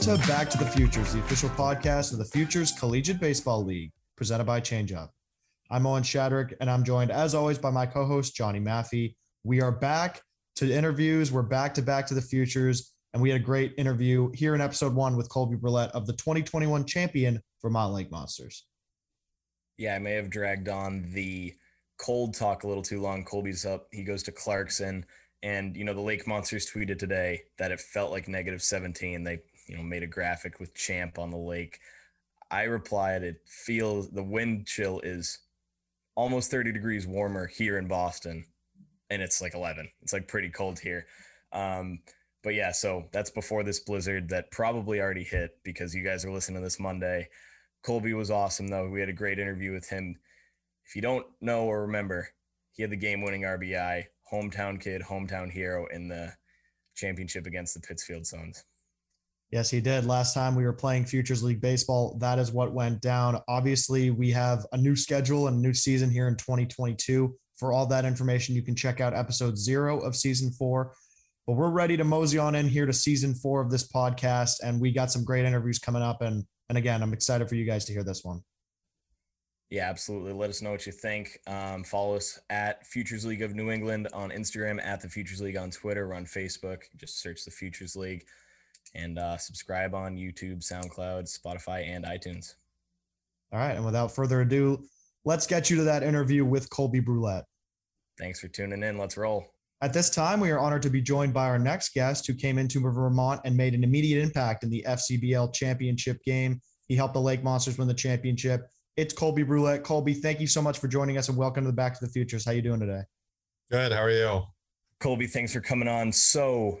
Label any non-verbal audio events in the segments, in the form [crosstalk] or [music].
to Back to the Futures, the official podcast of the Futures Collegiate Baseball League, presented by ChangeUp. I'm Owen Shadrick, and I'm joined, as always, by my co-host Johnny Maffey. We are back to interviews. We're back to Back to the Futures, and we had a great interview here in episode one with Colby Brulette of the 2021 champion Vermont Lake Monsters. Yeah, I may have dragged on the cold talk a little too long. Colby's up. He goes to Clarkson. And, you know, the Lake Monsters tweeted today that it felt like negative 17. They you know, made a graphic with Champ on the lake. I replied, it feels the wind chill is almost 30 degrees warmer here in Boston, and it's like 11. It's like pretty cold here. Um, but yeah, so that's before this blizzard that probably already hit because you guys are listening to this Monday. Colby was awesome though. We had a great interview with him. If you don't know or remember, he had the game winning RBI, hometown kid, hometown hero in the championship against the Pittsfield Suns. Yes, he did. Last time we were playing Futures League Baseball, that is what went down. Obviously, we have a new schedule and a new season here in 2022. For all that information, you can check out episode zero of season four. But we're ready to mosey on in here to season four of this podcast. And we got some great interviews coming up. And, and again, I'm excited for you guys to hear this one. Yeah, absolutely. Let us know what you think. Um, follow us at Futures League of New England on Instagram, at the Futures League on Twitter, on Facebook. Just search the Futures League and uh, subscribe on YouTube, SoundCloud, Spotify, and iTunes. All right. And without further ado, let's get you to that interview with Colby Brulette. Thanks for tuning in. Let's roll. At this time, we are honored to be joined by our next guest who came into Vermont and made an immediate impact in the FCBL championship game. He helped the Lake Monsters win the championship. It's Colby Brulette. Colby, thank you so much for joining us and welcome to the Back to the Futures. How are you doing today? Good. How are you? Colby, thanks for coming on. So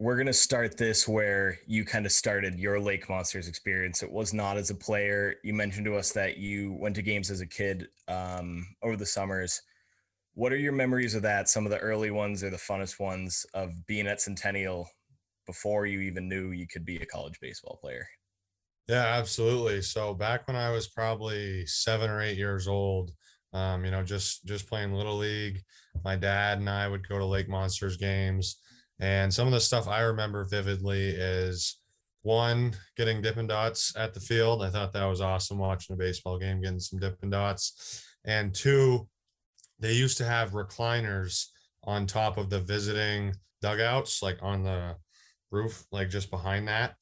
we're going to start this where you kind of started your Lake Monsters experience. It was not as a player. You mentioned to us that you went to games as a kid um, over the summers. What are your memories of that? Some of the early ones or the funnest ones of being at Centennial before you even knew you could be a college baseball player? Yeah, absolutely. So back when I was probably seven or eight years old, um, you know, just just playing little league, my dad and I would go to Lake Monsters games and some of the stuff I remember vividly is one, getting Dippin' Dots at the field. I thought that was awesome watching a baseball game, getting some Dippin' Dots. And two, they used to have recliners on top of the visiting dugouts, like on the roof, like just behind that.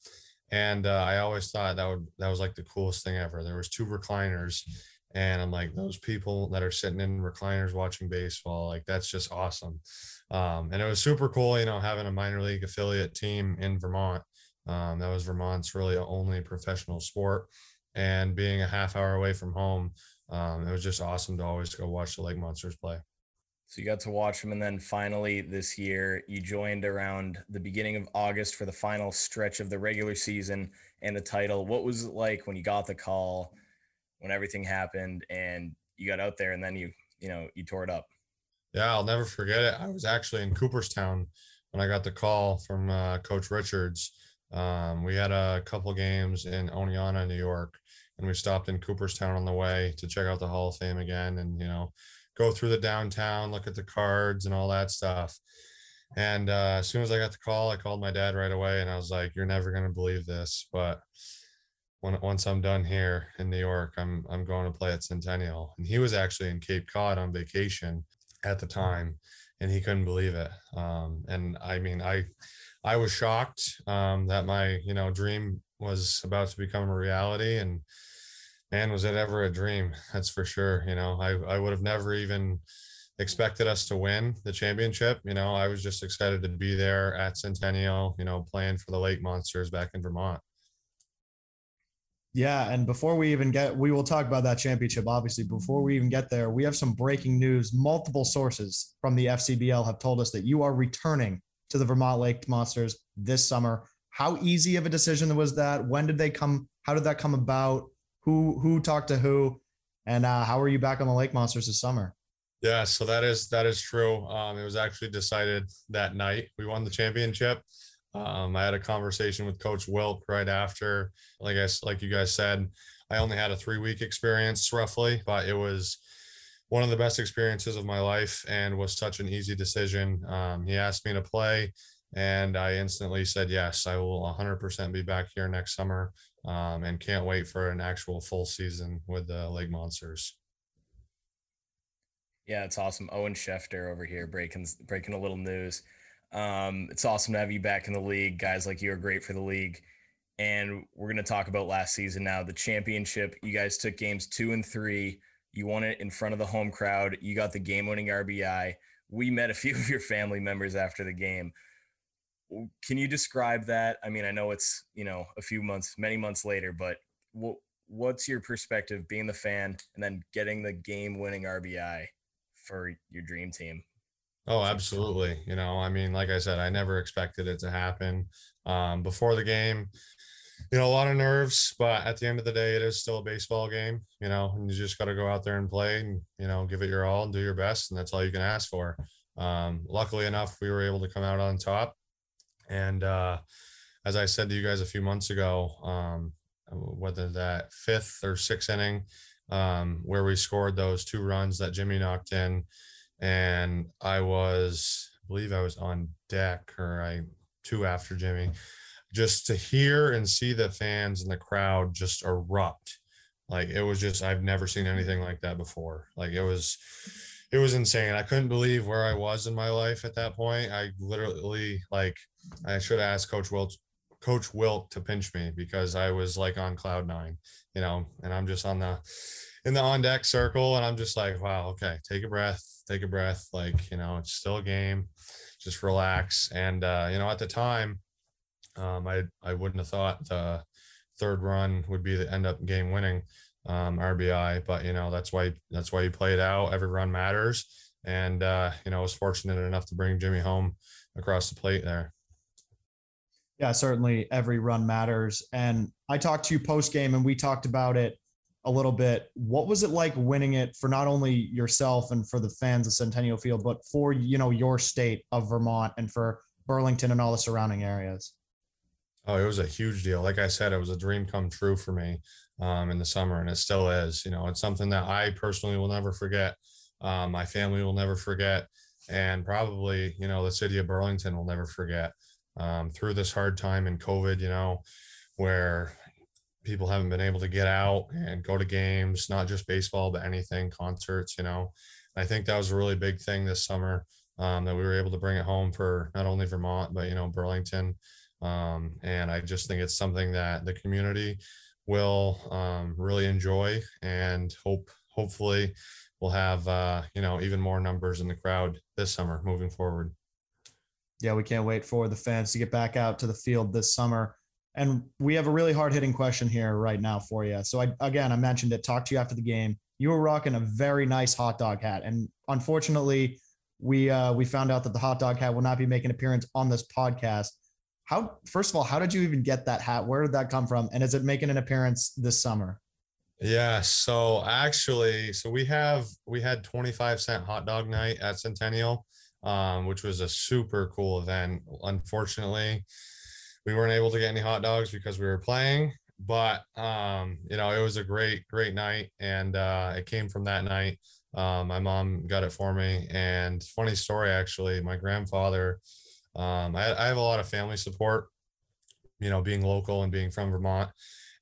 And uh, I always thought that would that was like the coolest thing ever. There was two recliners, and I'm like, those people that are sitting in recliners watching baseball, like that's just awesome. Um, and it was super cool, you know, having a minor league affiliate team in Vermont. Um, that was Vermont's really only professional sport. And being a half hour away from home, um, it was just awesome to always go watch the Lake Monsters play. So you got to watch them. And then finally this year, you joined around the beginning of August for the final stretch of the regular season and the title. What was it like when you got the call, when everything happened and you got out there and then you, you know, you tore it up? Yeah, I'll never forget it. I was actually in Cooperstown when I got the call from uh, Coach Richards. Um, we had a couple games in Oneonta, New York, and we stopped in Cooperstown on the way to check out the Hall of Fame again and, you know, go through the downtown, look at the cards and all that stuff. And uh, as soon as I got the call, I called my dad right away and I was like, You're never going to believe this. But when, once I'm done here in New York, I'm, I'm going to play at Centennial. And he was actually in Cape Cod on vacation at the time and he couldn't believe it. Um, and i mean i i was shocked um, that my you know dream was about to become a reality and man was it ever a dream that's for sure you know? I i would have never even expected us to win the championship you know? I was just excited to be there at centennial you know playing for the lake monsters back in vermont yeah, and before we even get, we will talk about that championship. Obviously, before we even get there, we have some breaking news. Multiple sources from the FCBL have told us that you are returning to the Vermont Lake Monsters this summer. How easy of a decision was that? When did they come? How did that come about? Who who talked to who? And uh, how are you back on the Lake Monsters this summer? Yeah, so that is that is true. Um, it was actually decided that night. We won the championship. Um, I had a conversation with Coach Wilk right after. Like I like you guys said, I only had a three week experience roughly, but it was one of the best experiences of my life and was such an easy decision. Um, he asked me to play And I instantly said, yes, I will 100% be back here next summer um, and can't wait for an actual full season with the Lake Monsters. Yeah, it's awesome. Owen Schefter over here breaking breaking a little news. Um, it's awesome to have you back in the league. Guys like you are great for the league. And we're going to talk about last season now. The championship, you guys took games two and three. You won it in front of the home crowd. You got the game winning RBI. We met a few [laughs] of your family members after the game. Can you describe that? I mean, I know it's, you know, a few months, many months later, but what, what's your perspective being the fan and then getting the game winning RBI for your dream team? Oh, absolutely. You know, I mean, like I said, I never expected it to happen. Um, before the game, you know, a lot of nerves, but at the end of the day, it is still a baseball game, you know, and you just got to go out there and play and, you know, give it your all and do your best. And that's all you can ask for. Um, luckily enough, we were able to come out on top. And uh, as I said to you guys a few months ago, um, whether that fifth or sixth inning, um, where we scored those two runs that Jimmy knocked in, and I was, I believe I was on deck or I two after Jimmy, just to hear and see the fans and the crowd just erupt. Like it was just I've never seen anything like that before. Like it was it was insane. I couldn't believe where I was in my life at that point. I literally like I should have asked Coach Wilk Coach Wilk to pinch me because I was like on cloud nine, you know, and I'm just on the in the on deck circle and I'm just like, wow, okay, take a breath, take a breath. Like, you know, it's still a game. Just relax. And uh, you know, at the time, um, I I wouldn't have thought the third run would be the end up game winning um, RBI, but you know that's why that's why you play it out. Every run matters, and uh, you know I was fortunate enough to bring Jimmy home across the plate there. Yeah, certainly every run matters. And I talked to you post game, and we talked about it a little bit. What was it like winning it for not only yourself and for the fans of Centennial Field, but for you know your state of Vermont and for Burlington and all the surrounding areas? Oh, it was a huge deal. Like I said, it was a dream come true for me um, in the summer, and it still is. You know, it's something that I personally will never forget. Um, my family will never forget, and probably you know the city of Burlington will never forget um, through this hard time in COVID. You know, where people haven't been able to get out and go to games, not just baseball, but anything, concerts. You know, I think that was a really big thing this summer um, that we were able to bring it home for not only Vermont but you know Burlington. Um, and I just think it's something that the community will um, really enjoy and hope hopefully we'll have uh, you know even more numbers in the crowd this summer moving forward. Yeah, we can't wait for the fans to get back out to the field this summer. And we have a really hard hitting question here right now for you. So I again I mentioned it, talked to you after the game. You were rocking a very nice hot dog hat. And unfortunately, we uh, we found out that the hot dog hat will not be making an appearance on this podcast. How first of all, how did you even get that hat? Where did that come from? And is it making an appearance this summer? Yeah, so actually, so we have we had 25 cent hot dog night at Centennial, um, which was a super cool event. Unfortunately, we weren't able to get any hot dogs because we were playing, but um, you know, it was a great, great night, and uh, it came from that night. Um, my mom got it for me, and funny story actually, my grandfather um, I, I have a lot of family support, you know, being local and being from Vermont.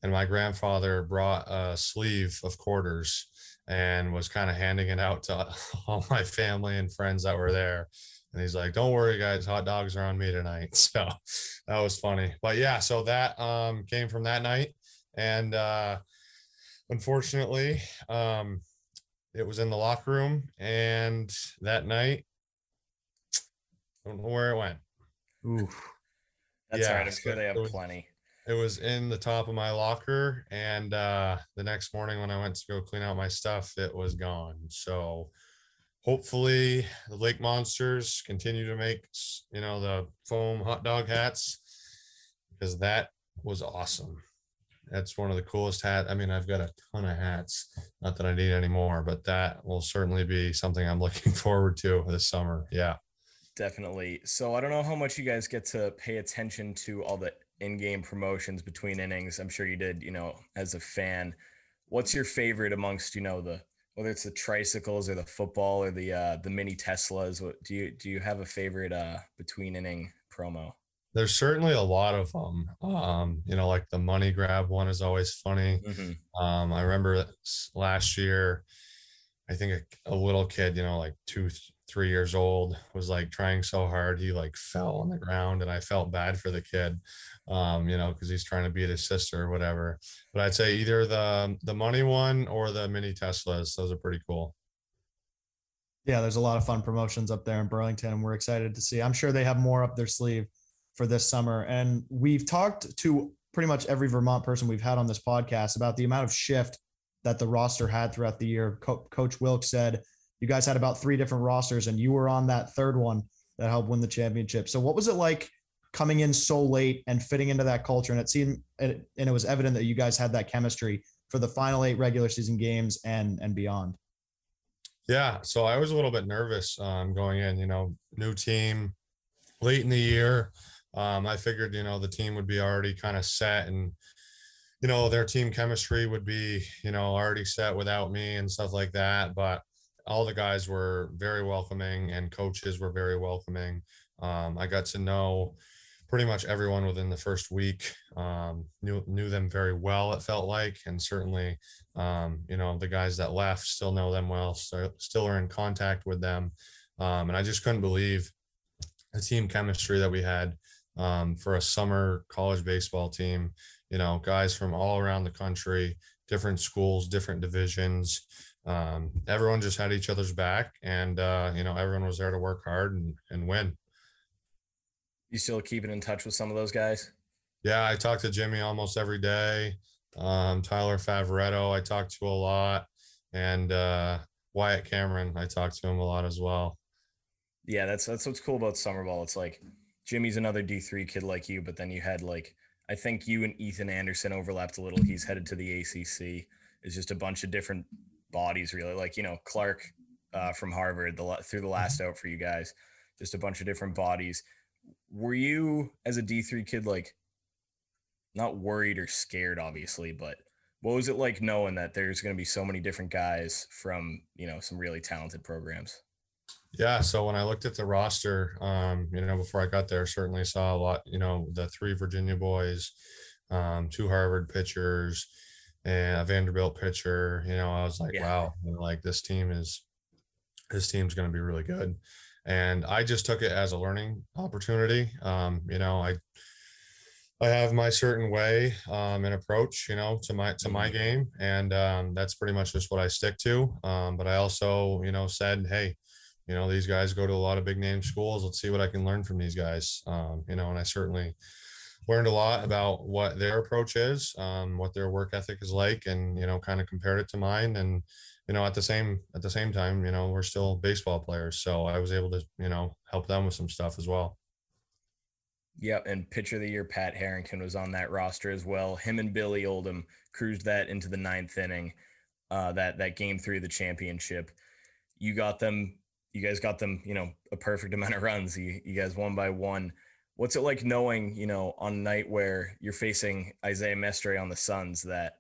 And my grandfather brought a sleeve of quarters and was kind of handing it out to [laughs] all my family and friends that were there. And he's like, "Don't worry, guys, hot dogs are on me tonight." [laughs] So that was funny. But yeah, so that um, came from that night, and uh, unfortunately, um, it was in the locker room. And that night, I don't know where it went. Ooh. That's yeah, all right. I'm sure they have was, plenty. It was in the top of my locker. And uh, the next morning when I went to go clean out my stuff, it was gone. So hopefully the Lake Monsters continue to make, you know, the foam hot dog hats because that was awesome. That's one of the coolest hats. I mean, I've got a ton of hats. Not that I need any more, but that will certainly be something I'm [laughs] looking forward to this summer. Yeah. Definitely. So I don't know how much you guys get to pay attention to all the in-game promotions between innings. I'm sure you did, you know, as a fan. What's your favorite amongst, you know, the whether it's the tricycles or the football or the uh the mini Teslas? What do you do you have a favorite uh between inning promo? There's certainly a lot of them. Um, you know, like the money grab one is always funny. Mm-hmm. Um, I remember last year, I think a, a, little kid, you know, like two, three years old, was like trying so hard he like fell on the ground, and I felt bad for the kid, um, you know, because he's trying to beat his sister or whatever. But I'd say either the the money one or the mini Teslas. Those are pretty cool. Yeah, there's a lot of fun promotions up there in Burlington, and we're excited to see. I'm sure they have more up their sleeve for this summer. And we've talked to pretty much every Vermont person we've had on this podcast about the amount of shift that the roster had throughout the year. Co- Coach Wilkes said you guys had about three different rosters, and you were on that third one that helped win the championship. So, what was it like coming in so late and fitting into that culture? And it seemed, and it was evident that you guys had that chemistry for the final eight regular season games and and beyond. Yeah, so I was a little bit nervous um, going in. You know, new team, late in the year. Um, I figured, you know, the team would be already kind of set, and you know, their team chemistry would be, you know, already set without me and stuff like that. But all the guys were very welcoming, and coaches were very welcoming. Um, I got to know pretty much everyone within the first week um, knew knew them very well. It felt like, and certainly, um, you know, the guys that left still know them well, so still are in contact with them. Um, and I just couldn't believe the team chemistry that we had um, for a summer college baseball team. You know, guys from all around the country, different schools, different divisions. Um, everyone just had each other's back, and uh, you know, everyone was there to work hard and, and win. You still keeping in touch with some of those guys? Yeah, I talk to Jimmy almost every day. Um, Tyler Favaretto, I talk to a lot, and uh, Wyatt Cameron, I talk to him a lot as well. Yeah, that's that's what's cool about summer ball. It's like Jimmy's another D three kid like you, but then you had like I think you and Ethan Anderson overlapped a little. He's headed to the ACC. It's just a bunch of different bodies, really. Like you know Clark uh, from Harvard, the threw the last out for you guys, just a bunch of different bodies were you as a D3 kid like not worried or scared obviously, but what was it like knowing that there's going to be so many different guys from, you know, some really talented programs? Yeah, so when I looked at the roster, um, you know, before I got there, certainly saw a lot, you know, the three Virginia boys, um, two Harvard pitchers, and a Vanderbilt pitcher. You know, I was like, yeah. wow, you know, like this team is this team's going to be really good and I just took it as a learning opportunity. Um, you know, I I have my certain way um, and approach, you know, to my to my mm-hmm. game, and um, that's pretty much just what I stick to. Um, but I also, you know, said, hey, you know, these guys go to a lot of big name schools. Let's see what I can learn from these guys. Um, you know, and I certainly learned a lot about what their approach is, um, what their work ethic is like, and you know, kind of compared it to mine, and you know, at the same at the same time, you know, we're still baseball players, so I was able to, you know, help them with some stuff as well. Yep, and pitcher of the year Pat Harrington was on that roster as well. Him and Billy Oldham cruised that into the ninth inning. Uh, that that game three of the championship. You got them. You guys got them. You know, a perfect [laughs] amount of runs. You you guys won by one. What's it like knowing, you know, on a night where you're facing Isaiah Mestre on the Suns that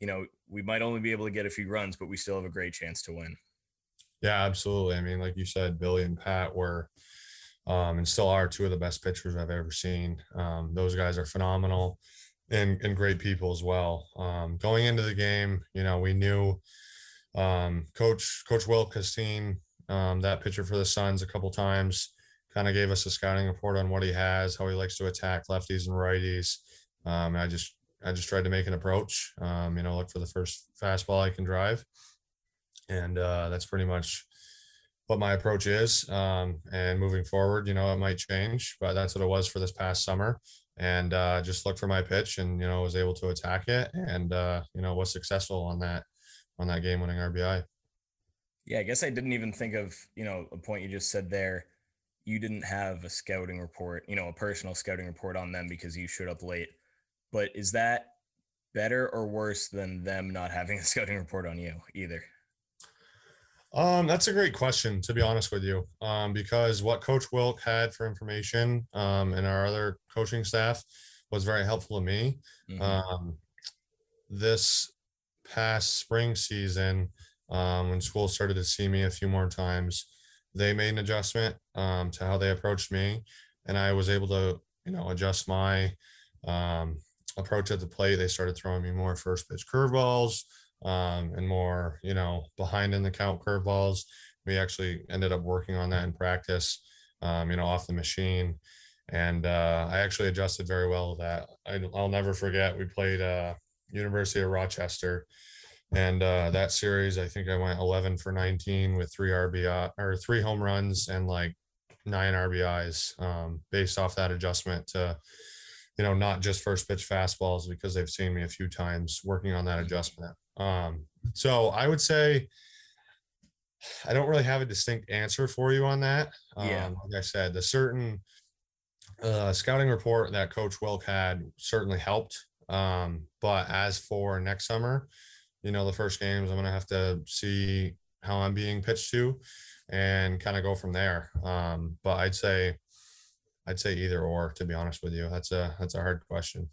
you know, we might only be able to get a few runs, but we still have a great chance to win. Yeah, absolutely. I mean, like you said, Billy and Pat were um, and still are two of the best pitchers I've ever seen. Um, those guys are phenomenal and, and great people as well. Um, going into the game, you know, we knew um, Coach Coach Will seen um, that pitcher for the Suns a couple times. Kind of gave us a scouting report on what he has, how he likes to attack lefties and righties. Um, and I just I just tried to make an approach. Um, you know, look for the first fastball I can drive, and uh, that's pretty much what my approach is. Um, and moving forward, you know, it might change, but that's what it was for this past summer. And uh, just look for my pitch, and you know, was able to attack it, and uh, you know, was successful on that on that game-winning RBI. Yeah, I guess I didn't even think of you know a point you just said there. You didn't have a scouting report, you know, a personal scouting report on them because you showed up late but is that better or worse than them not having a [laughs] scouting report on you either? Um, that's a great question, to be honest with you, um, because what Coach Wilk had for information um, and our other coaching staff was very helpful to me. Mm-hmm. Um, this past spring season, um, when school started to see me a few more times, they made an adjustment um, to how they approached me. and I was able to, you know, adjust my um, approach at the plate. They started throwing me more first pitch curveballs um, and more, you know, behind in the count curveballs. We actually ended up working on that in practice, um, you know, off the machine. And uh, I actually adjusted very well that. I, will never forget, we played uh, University of Rochester. And uh, that series, I think I went 11 for 19 with three RBI or three home runs and like nine RBIs um, based off that adjustment to, you know, not just first pitch fastballs because they've seen me a few times working on that adjustment. Um, so I would say I don't really have a distinct answer for you on that. Um, yeah. Like I said, the certain uh, scouting report that Coach Wilk had certainly helped. Um, but as for next summer, you know, the first games, I'm going to have to see how I'm being pitched to and kind of go from there. Um, but I'd say, I'd say either or, to be honest with you, that's a, that's a hard question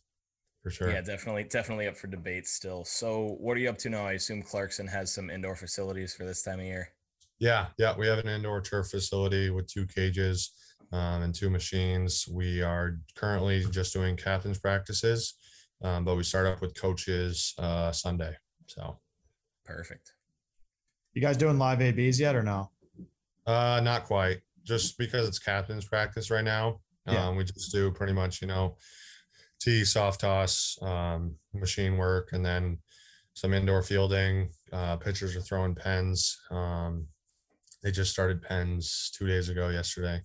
for sure. Yeah, definitely, definitely up for debate still. So what are you up to now? I assume Clarkson has some indoor facilities for this time of year. Yeah, yeah, we have an indoor turf facility with two cages um, and two machines. We are currently just doing captain's practices, um, but we start up with coaches uh, Sunday. So perfect. You guys doing live ABs yet or no? Uh, not quite. Just because it's captain's practice right now. Yeah. Um, we just do pretty much, you know, tee, soft toss, um, machine work, and then some indoor fielding. Uh, pitchers are throwing pens. Um, they just started pens two days ago yesterday.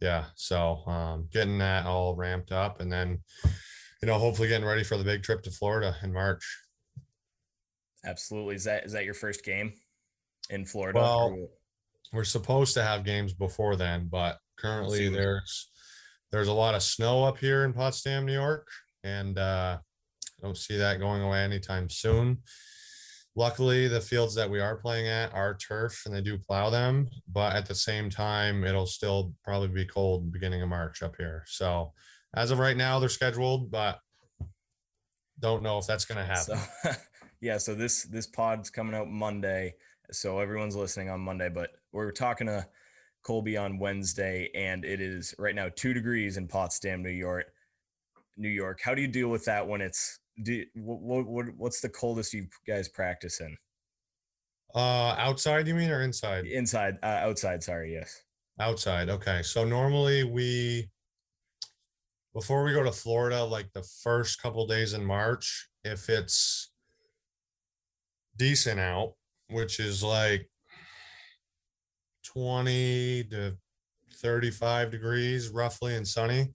Yeah. So um, getting that all ramped up and then, you know, hopefully getting ready for the big trip to Florida in March. Absolutely. Is that is that your first game in Florida? Well, we're supposed to have games before then, but currently there's there's a lot of snow up here in Potsdam, New York, and uh, I don't see that going away anytime soon. Luckily, the fields that we are playing at are turf and they do plow them, but at the same time, it'll still probably be cold beginning of March up here. So, as of right now, they're scheduled, but don't know if that's going to happen. So, [laughs] yeah, so this this pod's coming out Monday, so everyone's listening on Monday, but we're talking to Colby on Wednesday, and it is right now two degrees in Potsdam, New York. New York. How do you deal with that when it's do what, what what's the coldest you guys practice in? Uh, outside, you mean, or inside? Inside, uh, outside. Sorry, yes. Outside. Okay, so normally we before we go to Florida, like the first couple days in March, if it's decent out, which is like 20 to 35 degrees roughly and sunny,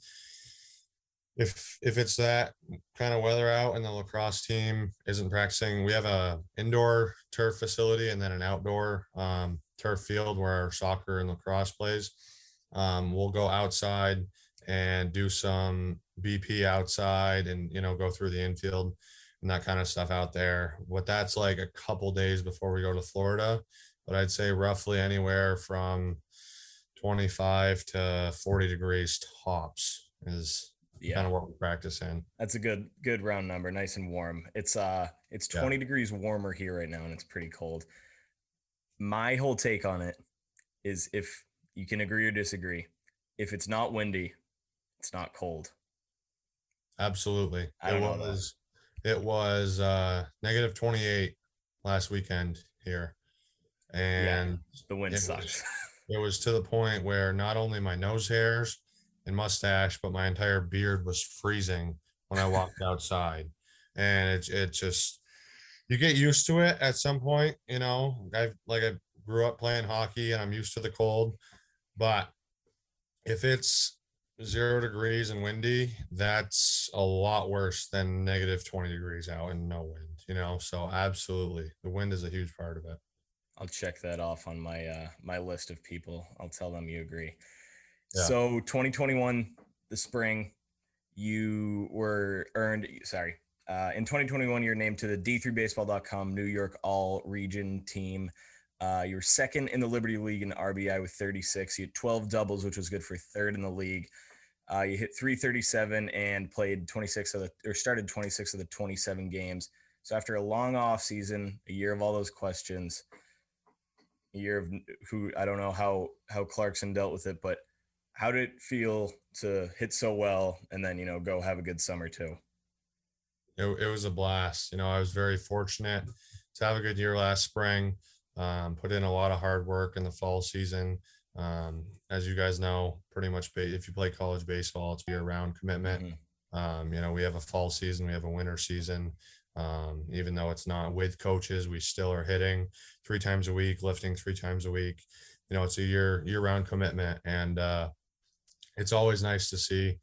if if it's that kind of weather out and the lacrosse team isn't practicing, we have a indoor turf facility and then an outdoor um, turf field where our soccer and lacrosse plays. Um, we'll go outside and do some BP outside and you know go through the infield and that kind of stuff out there. What that's like a couple days before we go to Florida, but I'd say roughly anywhere from 25 to 40 degrees tops is yeah. kind of what we practice in. That's a good good round number, nice and warm. It's uh it's 20 yeah. degrees warmer here right now and it's pretty cold. My whole take on it is if you can agree or disagree, if it's not windy, it's not cold. Absolutely. it was it was uh negative 28 last weekend here. And yeah, the wind it sucks. Was, [laughs] it was to the point where not only my nose hairs and mustache, but my entire beard was freezing when I walked [laughs] outside. And it's it's just you get used to it at some point, you know. I like I grew up playing hockey and I'm used to the cold, but if it's zero degrees and windy, that's a lot worse than negative 20 degrees out and no wind, you know. So absolutely. The wind is a huge part of it. I'll check that off on my uh my list of people. I'll tell them you agree. So 2021, the spring, you were earned, sorry, uh, in 2021, you're named to the D3Baseball.com New York All Region team. Uh, you were second in the Liberty League in RBI with 36. You had 12 doubles, which was good for third in the league. Uh, you hit 337 and played 26 of the, or started 26 of the 27 games. So after a long off season, a year of all those questions, a year of who I don't know how how Clarkson dealt with it, but How did it feel to hit so well and then, you know, go have a good summer too? It, it was a blast. You know, I was very fortunate to have a good year last spring. Um, put in a lot of hard work in the fall season. Um, as you guys know, pretty much if you play college baseball, it's year round commitment. Mm-hmm. Um, you know, we have a fall season, we have a winter season. Um, even though it's not with coaches, we still are hitting three times a week, lifting three times a week. You know, it's a year year round commitment, and uh, it's always nice to see,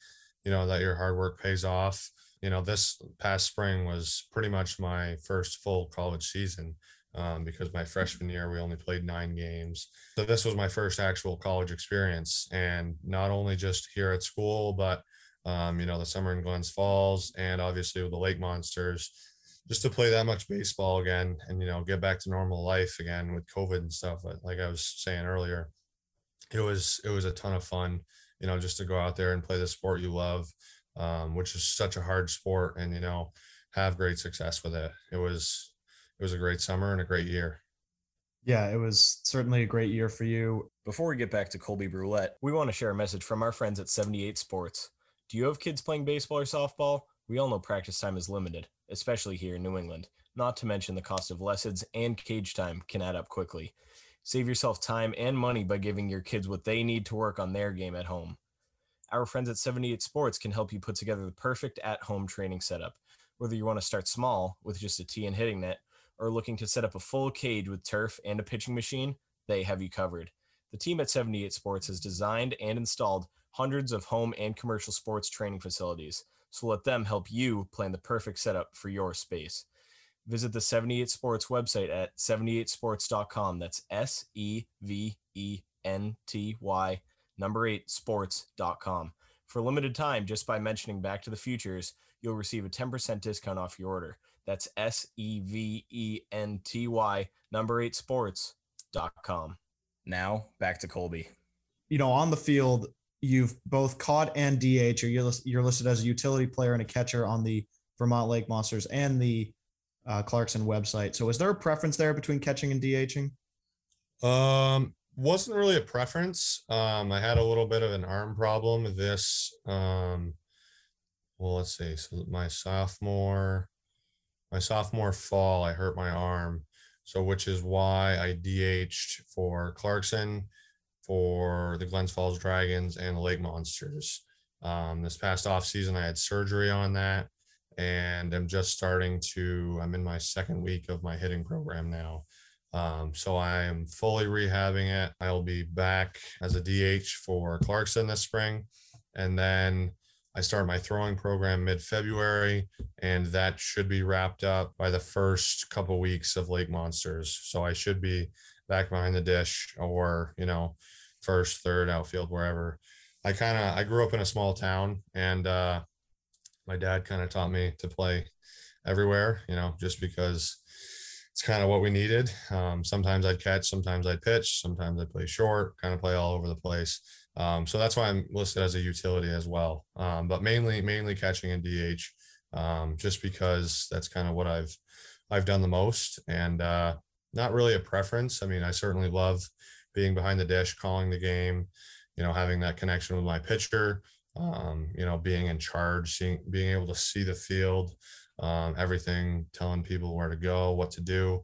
you know, that your hard work pays off. You know, this past spring was pretty much my first full college season um, because my freshman year we only played nine games. So this was my first actual college experience, and not only just here at school, but um, you know the summer in Glens Falls, and obviously with the Lake Monsters, just to play that much baseball again, and you know get back to normal life again with COVID and stuff. Like I was saying earlier, it was it was a ton of fun. You know, just to go out there and play the sport you love, um, which is such a hard sport, and you know have great success with it. It was it was a great summer and a great year. Yeah, it was certainly a great year for you. Before we get back to Colby Brulette, we want to share a message from our friends at 78 Sports. Do you have kids playing baseball or softball? We all know practice time is limited, especially here in New England. Not to mention the cost of lessons and cage time can add up quickly. Save yourself time and money by giving your kids what they need to work on their game at home. Our friends at 78 Sports can help you put together the perfect at home training setup. Whether you want to start small with just a tee and hitting net or looking to set up a full cage with turf and a pitching machine, they have you covered. The team at 78 Sports has designed and installed hundreds of home and commercial sports training facilities, so let them help you plan the perfect setup for your space. Visit the 78 Sports website at 78sports.com. That's S E V E N T Y number 8 sports.com. For limited time, just by mentioning Back to the Futures, you'll receive a 10% discount off your order. That's S E V E N T Y, number eight sports.com. Now back to Colby. You know, on the field, you've both caught and DH, or you're, you're listed as a utility player and a catcher on the Vermont Lake Monsters and the uh, Clarkson website. So, is there a preference there between catching and DHing? Um, wasn't really a preference. Um, I had a little bit of an arm problem this. Um, well, let's see. So my sophomore, my sophomore fall, I hurt my arm. So, which is why I DH'd for Clarkson, for the Glens Falls Dragons, and the Lake Monsters. Um, this past off season, I had surgery on that, and I'm just starting to. I'm in my second week of my hitting program now. Um, so I am fully rehabbing it. I'll be back as a DH for Clarkson this spring, and then I start my throwing program mid February, and that should be wrapped up by the first couple weeks of Lake Monsters. So I should be back behind the dish or, you know, first, third outfield, wherever. I kind of I grew up in a small town and uh, my dad kind of taught me to play everywhere, you know, just because it's kind of what we needed. Um, sometimes I'd catch, sometimes I'd pitch, sometimes I'd play short, kind of play all over the place. Um, so that's why I'm listed as a utility as well. Um, but mainly, mainly catching in DH, um, just because that's kind of what I've I've done the most, and uh, not really a preference. I mean, I certainly love being behind the dish, calling the game, you know, having that connection with my pitcher, um, you know, being in charge, seeing, being able to see the field, um, everything, telling people where to go, what to do.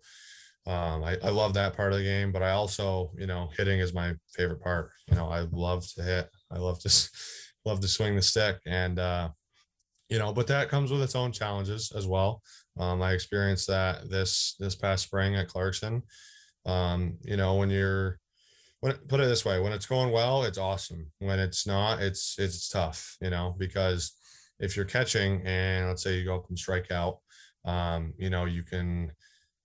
Um, I, I love that part of the game, but I also, you know, hitting is my favorite part. You know, I love to hit. I love to [laughs] love to swing the stick, and uh, you know, but that comes with its own challenges as well. Um, I experienced that this this past spring at Clarkson. Um, you know, when you're when put it this way, when it's going well, it's awesome. When it's not, it's it's tough. You know, because if you're catching and let's say you go up and strike out, um, you know, you can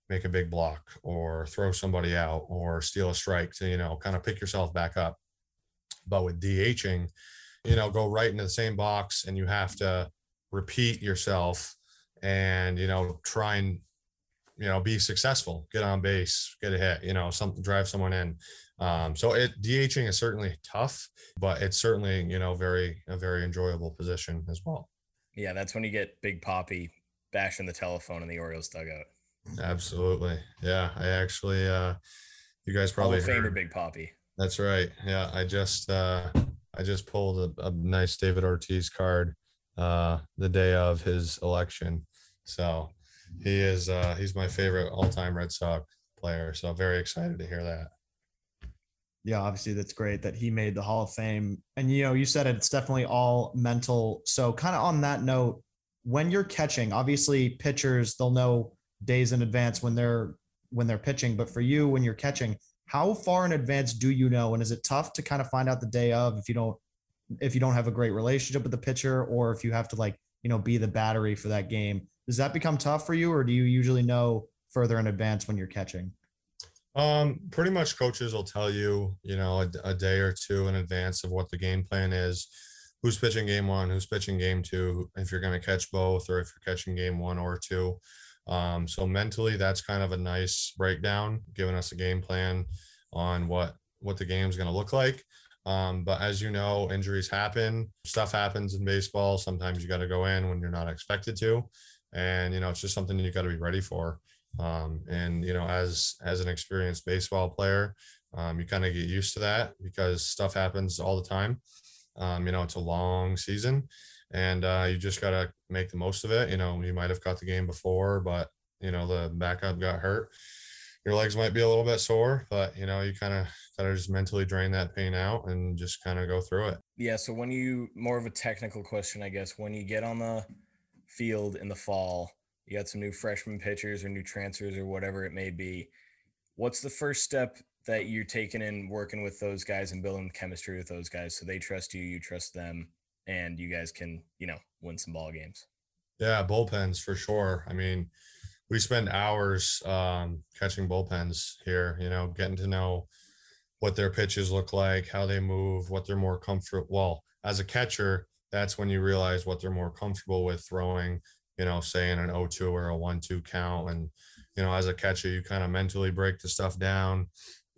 make a big block or throw somebody out or steal a strike to, you know, kind of pick yourself back up. But with DHing, you know, go right into the same box and you have to repeat yourself and, you know, try and, you know, be successful, get on base, get a hit, you know, something drive someone in. Um, so it DHing is certainly tough, but it's certainly, you know, very, a very enjoyable position as well. Yeah. That's when you get Big Poppy bashing the telephone in the Orioles dugout. Absolutely. Yeah. I actually, uh, you guys probably Hall of Famer Big Poppy. That's right. Yeah. I just, uh, I just pulled a, a nice David Ortiz card uh, the day of his election. So he is uh, he's my favorite all-time Red Sox player. So very excited to hear that. Yeah, obviously that's great that he made the Hall of Fame. And you know, you said it, it's definitely all mental. So kind of on that note, when you're catching, obviously pitchers they'll know days in advance when they're when they're pitching, but for you when you're catching, how far in advance do you know and is it tough to kind of find out the day of if you don't if you don't have a great relationship with the pitcher or if you have to like, you know, be the battery for that game? Does that become tough for you or do you usually know further in advance when you're catching? Um, pretty much coaches will tell you, you know, a, a, day or two in advance of what the game plan is, who's pitching game one, who's pitching game two, if you're going to catch both or if you're catching game one or two. Um, so mentally, that's kind of a nice breakdown, giving us a game plan on what what the game's going to look like. Um, but as you know, injuries happen, stuff happens in baseball. Sometimes you got to go in when you're not expected to, and you know it's just something you got to be ready for. Um, and you know, as as an experienced baseball player, um, you kind of get used to that because stuff happens all the time. Um, you know, it's a long season, and uh, you just gotta make the most of it. You know, you might have caught the game before, but you know the backup got hurt. Your legs might be a little bit sore, but you know you kind of gotta just mentally drain that pain out and just kind of go through it. Yeah. So when you more of a technical question, I guess, when you get on the field in the fall you got some new freshman pitchers or new transfers or whatever it may be. What's the first step that you're taking in working with those guys and building chemistry with those guys so they trust you, you trust them, and you guys can, you know, win some ball games? Yeah, bullpens for sure. I mean, we spend hours um, catching bullpens here, you know, getting to know what their pitches look like, how they move, what they're more comfortable. Well, as a catcher, that's when you realize what they're more comfortable with throwing you know, say in an 0-2 or a 1-2 count. And, you know, as a catcher, you kind of mentally break the stuff down.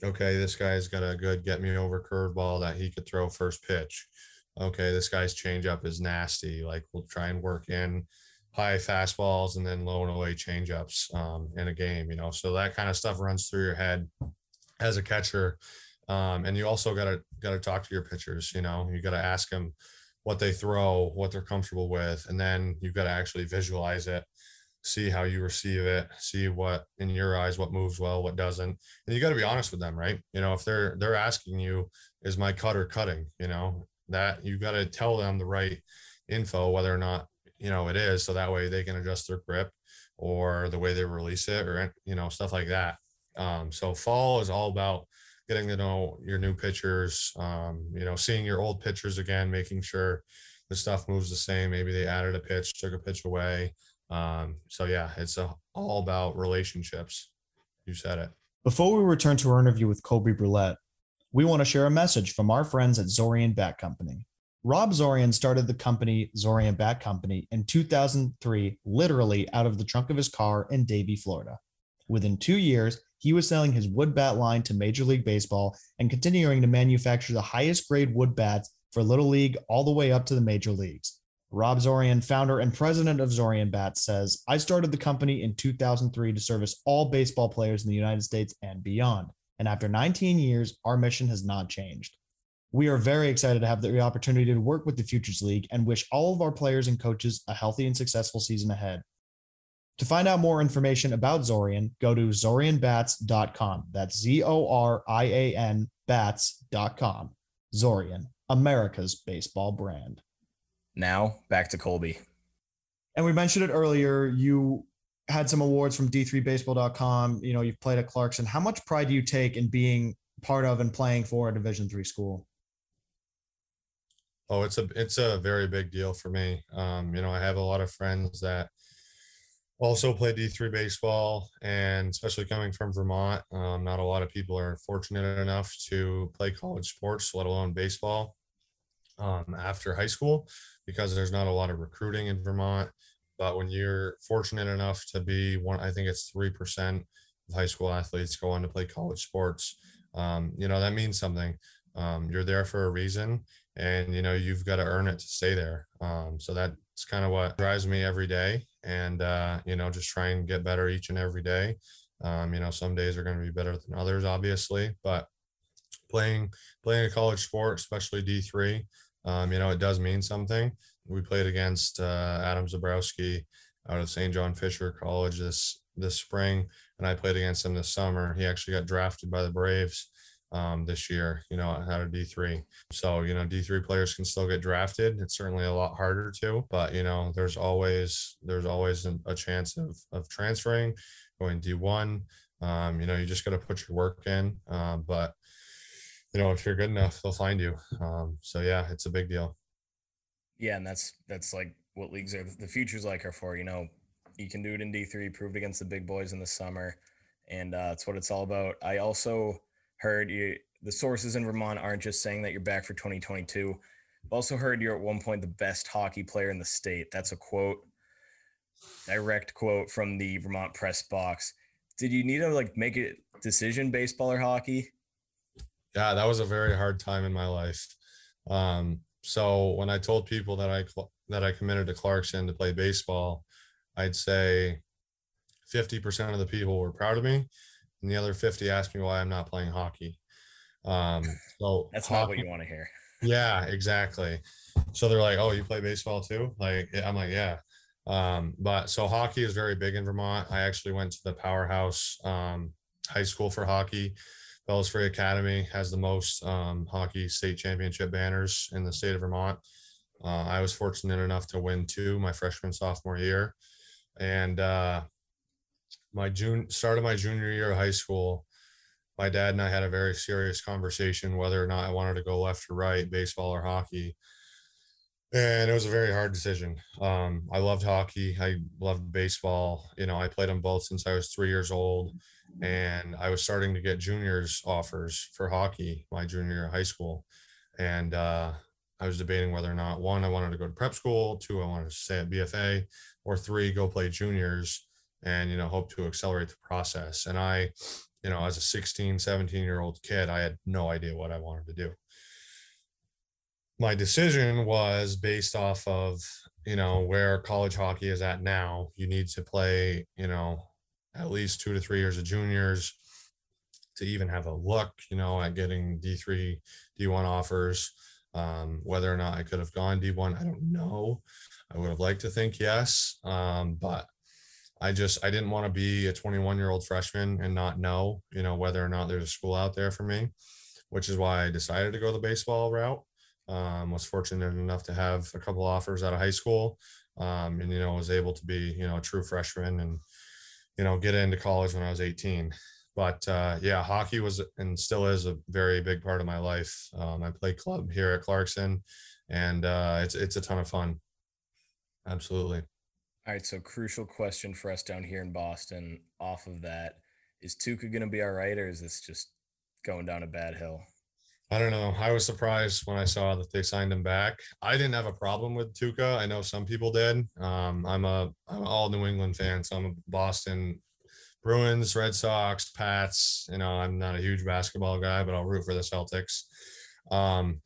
Okay, this guy's got a good get me over curveball that he could throw first pitch. Okay, this guy's changeup is nasty. Like we'll try and work in high fastballs and then low and away changeups um, in a game, you know. So that kind of stuff runs through your head as a catcher. Um, and you also gotta gotta talk to your pitchers, you know, you gotta ask them what they throw, what they're comfortable with, and then you've got to actually visualize it, see how you receive it, see what in your eyes what moves well, what doesn't, and you got to be honest with them, right? You know, if they're they're asking you, is my cutter cutting? You know that you've got to tell them the right info whether or not you know it is, so that way they can adjust their grip or the way they release it or you know stuff like that. Um, so fall is all about getting to know your new pitchers, um, you know, seeing your old pitchers again, making sure the stuff moves the same. Maybe they added a pitch, took a pitch away. Um, so yeah, it's a, all about relationships. You said it. Before we return to our interview with Colby Brulette, we want to share a message from our friends at Zorian Bat Company. Rob Zorian started the company Zorian Bat Company in 2003, literally out of the trunk of his car in Davie, Florida. Within two years, he was selling his wood bat line to Major League Baseball and continuing to manufacture the highest grade wood bats for Little League all the way up to the major leagues. Rob Zorian, founder and president of Zorian Bats, says, I started the company in 2003 to service all baseball players in the United States and beyond. And after 19 years, our mission has not changed. We are very excited to have the opportunity to work with the Futures League and wish all of our players and coaches a healthy and successful season ahead. To find out more information about Zorian, go to zorianbats.com. That's Z O R I A N bats.com. Zorian, America's baseball brand. Now back to Colby. And we mentioned it earlier. You had some awards from d3baseball.com. You know, you've played at Clarkson. How much pride do you take in being part of and playing for a Division three school? Oh, it's a it's a very big deal for me. Um, you know, I have a lot of friends that also play D3 baseball, and especially coming from Vermont, um, not a lot of people are fortunate enough to play college sports, let alone baseball, um, after high school, because there's not a lot of recruiting in Vermont. But when you're fortunate enough to be one, I think it's 3% of high school athletes go on to play college sports. Um, you know, that means something. Um, you're there for a reason and, you know, you've got to earn it to stay there. Um, so that's kind of what drives me every day and uh, you know just try and get better each and every day um, you know some days are going to be better than others obviously but playing playing a college sport, especially D three. Um, you know, it does mean something. We played against uh, Adam Zabrowski out of St. John Fisher College this this spring, and I played against him this summer. He actually got drafted by the Braves um, this year, you know, out of D3. So, you know, D3 players can still get drafted. It's certainly a lot harder to, but you know, there's always there's always a chance of of transferring, going D1. Um, you know, you just got to put your work in. Um, but you know, if you're good enough, they'll find you. Um, so yeah, it's a big deal. Yeah, and that's that's like what leagues are the futures like are for. You know, you can do it in D3, proved against the big boys in the summer, and uh, that's what it's all about. I also heard you the sources in Vermont aren't just saying that you're back for 2022. I've also heard you're at one point the best hockey player in the state. That's a quote, direct quote from the Vermont press box. Did you need to like make a decision, baseball or hockey? Yeah, that was a very hard time in my life. Um, so when I told people that I that I committed to Clarkson to play baseball, I'd say 50% of the people were proud of me and the other 50 asked me why I'm not playing hockey. Um, [laughs] so that's hockey, not what you want to hear. [laughs] Yeah, exactly. So they're like, "Oh, you play baseball too?" Like I'm like, "Yeah." Um, but so hockey is very big in Vermont. I actually went to the powerhouse um, high school for hockey. Bellows Free Academy has the most um, hockey state championship banners in the state of Vermont. Uh, I was fortunate enough to win two my freshman sophomore year, and uh, my June start of my junior year of high school, my dad and I had a very serious conversation whether or not I wanted to go left or right, baseball or hockey. And it was a very hard decision. Um, I loved hockey. I loved baseball. You know, I played them both since I was three years old. And I was starting to get juniors offers for hockey my junior year of high school. And uh, I was debating whether or not one, I wanted to go to prep school, two, I wanted to stay at BFA, or three, go play juniors and you know hope to accelerate the process and i you know as a 16 17 year old kid i had no idea what i wanted to do my decision was based off of you know where college hockey is at now you need to play you know at least two to three years of juniors to even have a look you know at getting d3 d1 offers. Um, whether or not i could have gone d1 i don't know. I would have liked to think yes um, but I just I didn't want to be a 21 year old freshman and not know, you know, whether or not there's a school out there for me, which is why I decided to go the baseball route. Um, was fortunate enough to have a couple offers out of high school, um, and you know was able to be you know a true freshman and you know get into college when I was 18. But uh, yeah, hockey was and still is a very big part of my life. Um, I play club here at Clarkson, and uh, it's it's a ton of fun. Absolutely. All right, so crucial question for us down here in Boston. Off of that, is Tuukka going to be all right, or is this just going down a bad hill? I don't know. I was surprised when I saw that they signed him back. I didn't have a problem with Tuukka. I know some people did. Um, I'm a I'm all New England fan, so I'm a Boston Bruins, Red Sox, Pats. You know, I'm not a huge basketball guy, but I'll root for the Celtics. Um,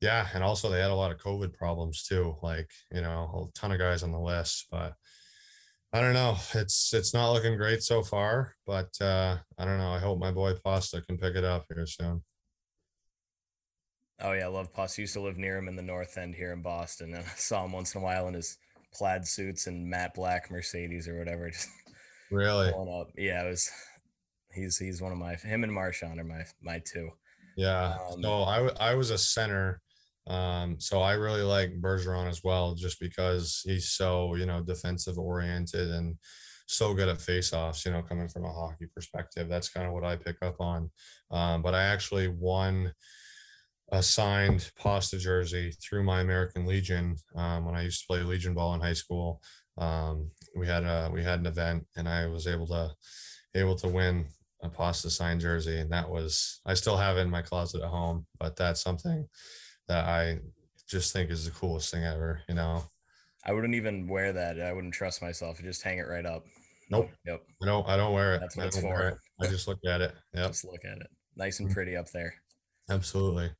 yeah, and also they had a lot of COVID problems too. Like you know, a ton of guys on the list, but I don't know. It's it's not looking great so far, but uh, I don't know. I hope my boy Pasta can pick it up here soon. Oh yeah, I love Pasta. Used to live near him in the North End here in Boston, and [laughs] I saw him once in a while in his plaid suits and matte black Mercedes or whatever. [laughs] Just really. Yeah, it was. He's he's one of my him and Marchand are my my two. Yeah. Um, so I I was a center um, so I really like Bergeron as well, just because he's so, you know, defensive oriented and so good at faceoffs, you know, coming from a hockey perspective. That's kind of what I pick up on. Um, but I actually won a signed pasta jersey through my American Legion um, when I used to play Legion ball in high school. Um, we had a we had an event and I was able to able to win a pasta signed jersey, and that was I still have it in my closet at home. But that's something that I just think is the coolest thing ever, you know. I wouldn't even wear that. I wouldn't trust myself. To just hang it right up. Nope. Yep. I don't I don't wear it. That's what it's for. It. I just look at it. Yeah. Just look at it. Nice and pretty up there. Absolutely.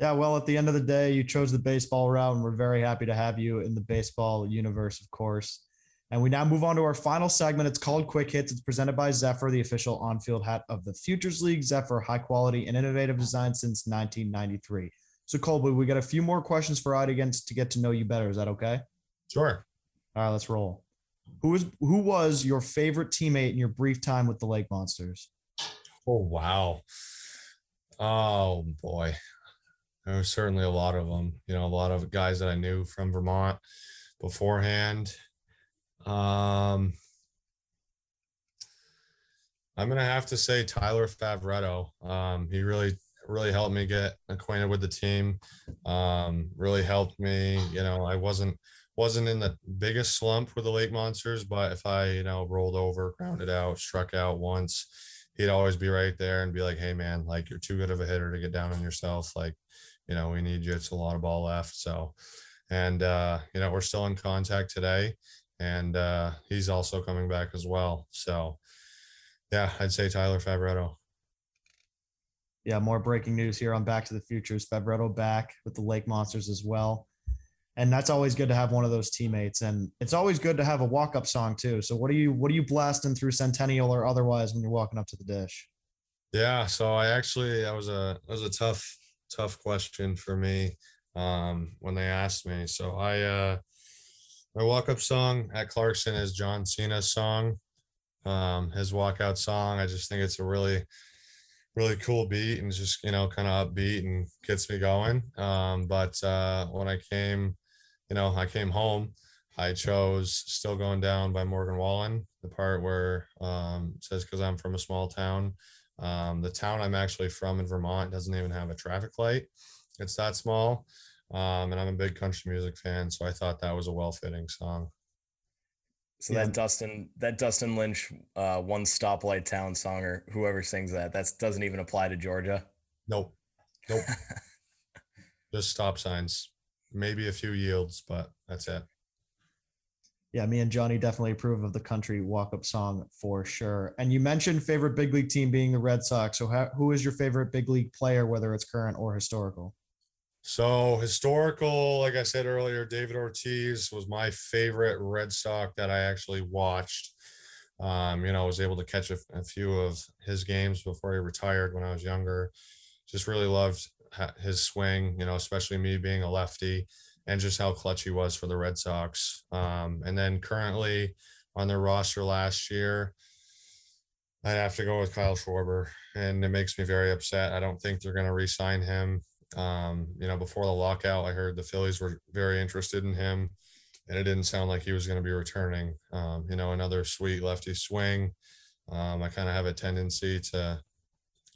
Yeah, well, at the end of the day, you chose the baseball route, and we're very happy to have you in the baseball universe, of course. And we now move on to our final segment. It's called Quick Hits. It's presented by Zephyr, the official on field hat of the Futures League. Zephyr, high quality and innovative design since 1993. So, Colby, we got a few more questions for audience to get to know you better. Is that okay? Sure. All right, let's roll. Who was who was your favorite teammate in your brief time with the Lake Monsters? Oh wow. Oh boy. There was certainly a lot of them. You know, a lot of guys that I knew from Vermont beforehand. Um, I'm gonna have to say Tyler Favretto. Um, he really, really helped me get acquainted with the team. Um, really helped me. You know, I wasn't wasn't in the biggest slump with the Lake Monsters, but if I, you know, rolled over, grounded out, struck out once, he'd always be right there and be like, "Hey, man, like you're too good of a hitter to get down on yourself. Like, you know, we need you. It's a lot of ball left." So, and uh, you know, we're still in contact today and uh, he's also coming back as well. So, yeah, I'd say Tyler Fabretto. Yeah, more breaking news here on Back to the Futures. Fabretto back with the Lake Monsters as well. And that's always good to have one of those teammates. And it's always good to have a walk-up song too. So what are you what are you blasting through Centennial or otherwise when you're walking up to the dish? Yeah, so I actually that was a that was a tough tough question for me um, when they asked me. So I uh, my walk-up song at Clarkson is John Cena's song. Um, his walkout song. I just think it's a really, really cool beat and just you know kind of upbeat and gets me going. Um, but uh, when I came, you know, I came home. I chose "Still Going Down" by Morgan Wallen. The part where um, says "Because I'm from a small town." Um, the town I'm actually from in Vermont doesn't even have a traffic light. It's that small. Um, and I'm a big country music fan, so I thought that was a well fitting song. So yeah. that Dustin that Dustin Lynch uh, one stoplight town song or whoever sings that that doesn't even apply to Georgia. Nope, nope. [laughs] Just stop signs, maybe a few yields, but that's it. Yeah, me and Johnny definitely approve of the country walk up song for sure. And you mentioned favorite big league team being the Red Sox. So, how, who is your favorite big league player, whether it's current or historical? So historical, like I said earlier, David Ortiz was my favorite Red Sox that I actually watched. Um, you know, I was able to catch a, a, few of his games before he retired when I was younger. Just really loved his swing, you know, especially me being a lefty and just how clutch he was for the Red Sox. Um, and then currently on their roster last year, I'd have to go with Kyle Schwarber, and it makes me very upset. I don't think they're going to re-sign him. Um, you know, before the lockout, I heard the Phillies were very interested in him, and it didn't sound like he was going to be returning. Um, you know, another sweet lefty swing. Um, I kind of have a tendency to,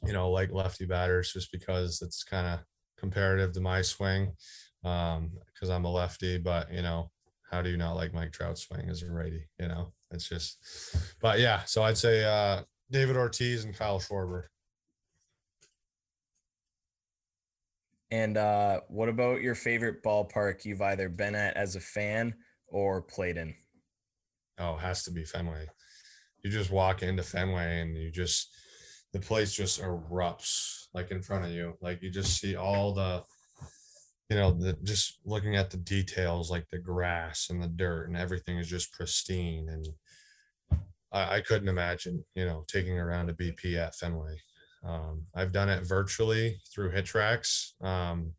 you know, like lefty batters just because it's kind of comparative to my swing because um, I'm a lefty. But you know, how do you not like Mike Trout swing as a righty? You know, it's just. But yeah, so I'd say uh, David Ortiz and Kyle Schwarber. And uh, what about your favorite ballpark you've either been at as a fan or played in? Oh, has to be Fenway. You just walk into Fenway and you just the place just erupts like in front of you. Like you just see all the you know, the just looking at the details like the grass and the dirt and everything is just pristine and I, I couldn't imagine, you know, taking around a BP at Fenway. Um, I've done it virtually through HitTrax. Um,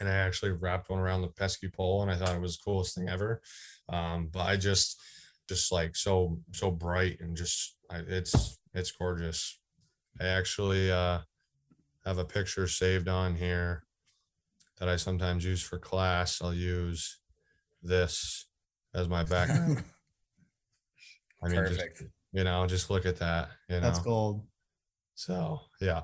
and I actually wrapped one around the pesky pole and I thought it was the coolest thing ever. Um, but I just, just like so, so bright and just, I, it's, it's gorgeous. I actually uh, have a picture saved on here that I sometimes use for class. I'll use this as my [laughs] background. I mean, Perfect. Just, you know, just look at that. You know, that's gold. So yeah.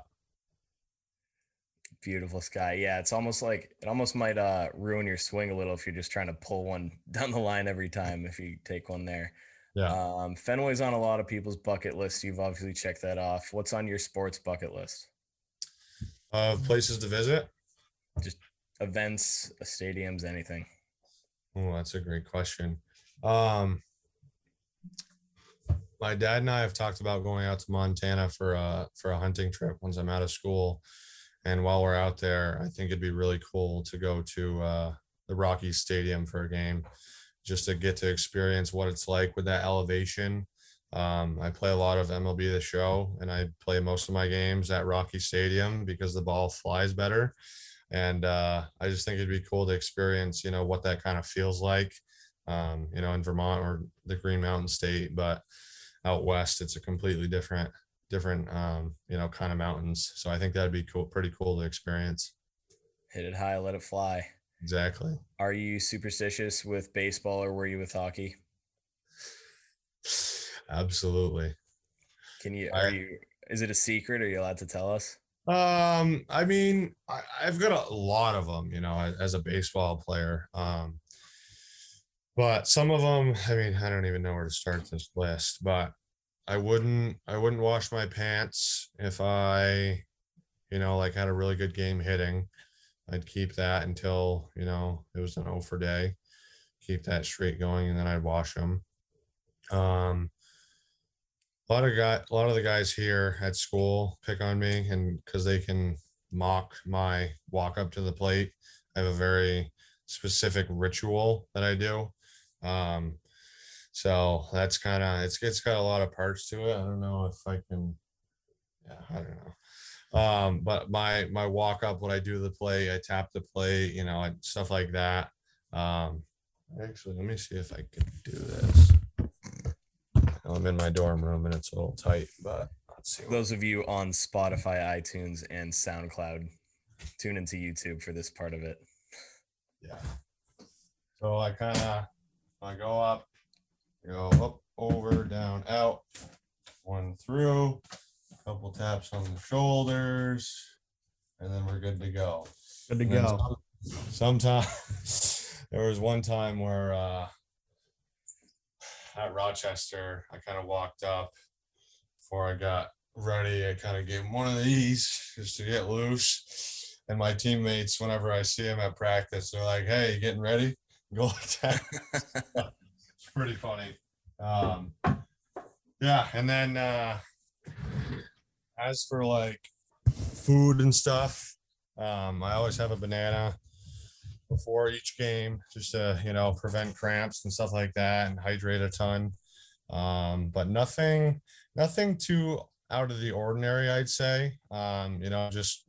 Beautiful sky. Yeah, it's almost like it almost might uh ruin your swing a little if you're just trying to pull one [laughs] down the line every time if you take one there. Yeah. Um, Fenway's on a lot of people's bucket list. You've obviously checked that off. What's on your sports bucket list? Uh, places to visit. Just events, stadiums, anything. Oh, that's a great question. Um, my dad and I have talked about going out to Montana for a for a hunting trip once I'm out of school. And while we're out there, I think it'd be really cool to go to uh, the Rockies Stadium for a game. just to get to experience what it's like with that elevation. Um, I play a lot of MLB the show and I play most of my games at Rocky Stadium because the ball flies better. And uh, I just think it'd be cool to experience, you know, what that kind of feels like, um, you know, in Vermont or the Green Mountain State. But out west, it's a completely different, different, um, you know, kind of mountains. So I think that'd be cool, pretty cool to experience. Hit it high, let it fly. Exactly. Are you superstitious with baseball or were you with hockey? Absolutely. Can you, are you, is it a secret? Are you allowed to tell us? Um, I mean, I, have got a lot of them, you know, as, a baseball player. Um, but some of them, I mean, I don't even know where to start this list, but I wouldn't, I wouldn't wash my pants if I, you know, like had a really good game hitting. I'd keep that until, you know, it was an O for day, keep that straight going, and then I'd wash them. Um, a lot of guy, a lot of the guys here at school pick on me, and because they can mock my walk up to the plate, I have a very specific ritual that I do. Um, so that's kind of it's it's got a lot of parts to it. I don't know if I can. Yeah, I don't know. Um, but my my walk up, what I do the play, I tap the play, you know, and stuff like that. Um, actually, let me see if I can do this. I'm in my dorm room and it's a little tight, but let's see. Those of you on Spotify, iTunes, and SoundCloud, tune into YouTube for this part of it. Yeah. So I kind of I go up, go up, over, down, out, one through, a couple taps on the shoulders, and then we're good to go. Good to go. Sometimes [laughs] there was one time where uh, at Rochester, I kind of walked up before I got ready. I kind of gave him one of these just to get loose. And my teammates, whenever I see them at practice, they're like, "Hey, you getting ready?" [laughs] Go like that. it's pretty funny. Um, yeah, and then uh, as for like food and stuff, um, I always have a banana before each game just to you know prevent cramps and stuff like that and hydrate a ton. Um, but nothing nothing too out of the ordinary i'd say. Um, you know just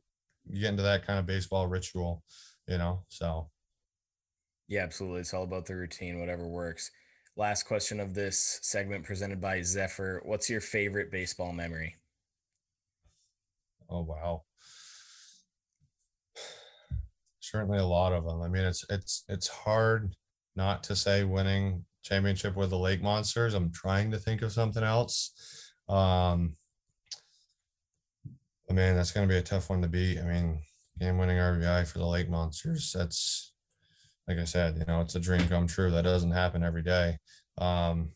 get into that kind of baseball ritual you know so. Yeah absolutely. It's all about the routine whatever works. Last question of this segment presented by zephyr. What's your favorite baseball memory? Oh wow certainly a lot of them. I mean, it's it's it's hard not to say winning championship with the Lake Monsters. I'm trying to think of something else. Um, I mean, that's going to be a tough one to beat. I mean, game winning RBI for the Lake Monsters. That's like I said, you know, it's a dream come true. That doesn't happen every day. Um,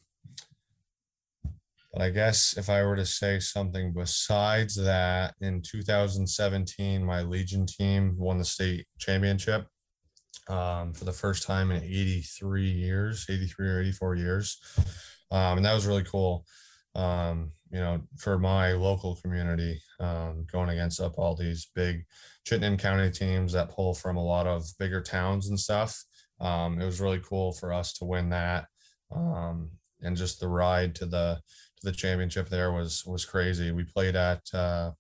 but I guess if I were to say something besides that, in 2017, my Legion team won the state championship um, for the first time in 83 years, 83 or 84 years. Um, and that was really cool. Um, you know, for my local community, um, going against up all these big Chittenden County teams that pull from a lot of bigger towns and stuff. Um, it was really cool for us to win that. Um, and just the ride to the the championship there was was crazy. We played at uh,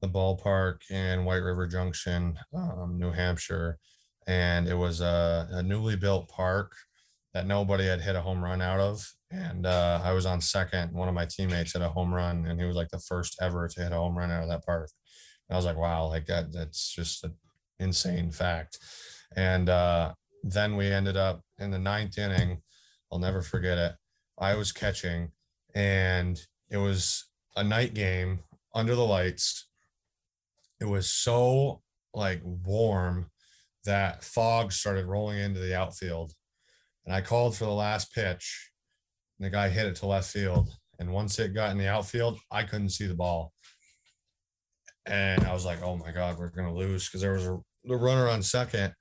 the ballpark in White River Junction, um, New Hampshire, and it was a, a, newly built park that nobody had hit a home run out of. And uh, I was on second. One of my teammates hit a home run, and he was like the first ever to hit a home run out of that park. And I was like, wow, like that, that's just an insane fact. And uh, then we ended up in the ninth inning. I'll never forget it. I was catching, and it was a night game under the lights. It was so like warm that fog started rolling into the outfield. And I called for the last pitch, and the guy hit it to left field. And once it got in the outfield, I couldn't see the ball. And I was like, oh my God, we're going to lose because there was a the runner on second.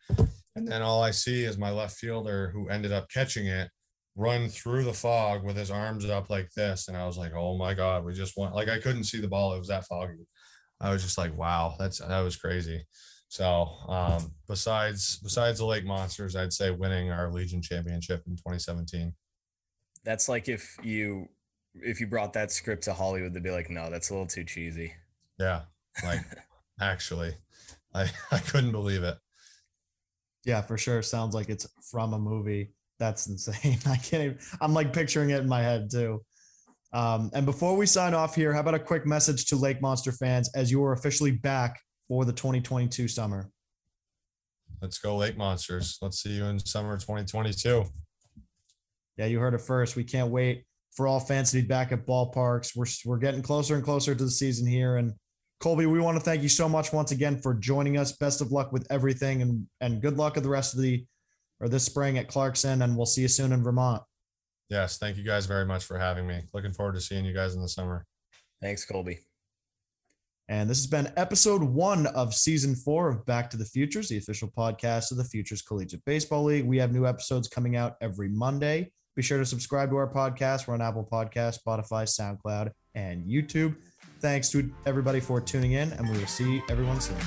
And then all I see is my left fielder who ended up catching it run through the fog with his arms up like this. And I was like, oh my God, we just won. Like I couldn't see the ball. It was that foggy. I was just like, wow, that's that was crazy. So um, besides besides the Lake Monsters, I'd say winning our Legion Championship in 2017. That's like if you if you brought that script to Hollywood, they'd be like, no, that's a little too cheesy. Yeah, like [laughs] actually, I I couldn't believe it. Yeah, for sure. Sounds like it's from a movie. That's insane. [laughs] I can't even, I'm like picturing it in my head too. Um, and before we sign off here, how about a quick message to Lake Monster fans as you are officially back for the 2022 summer? Let's go, Lake Monsters. Let's see you in summer 2022. Yeah, you heard it first. We can't wait for all fans to be back at ballparks. We're, we're getting closer and closer to the season here. And Colby, we want to thank you so much once again for joining us. Best of luck with everything and, and good luck at the rest of the or this spring at Clarkson. And we'll see you soon in Vermont. Yes, thank you guys very much for having me. Looking forward to seeing you guys in the summer. Thanks, Colby. And this has been episode one of season four of Back to the Futures, the official podcast of the Futures Collegiate Baseball League. We have new episodes coming out every Monday. Be sure to subscribe to our podcast. We're on Apple Podcast, Spotify, SoundCloud, and YouTube. Thanks to everybody for tuning in, and we will see everyone soon.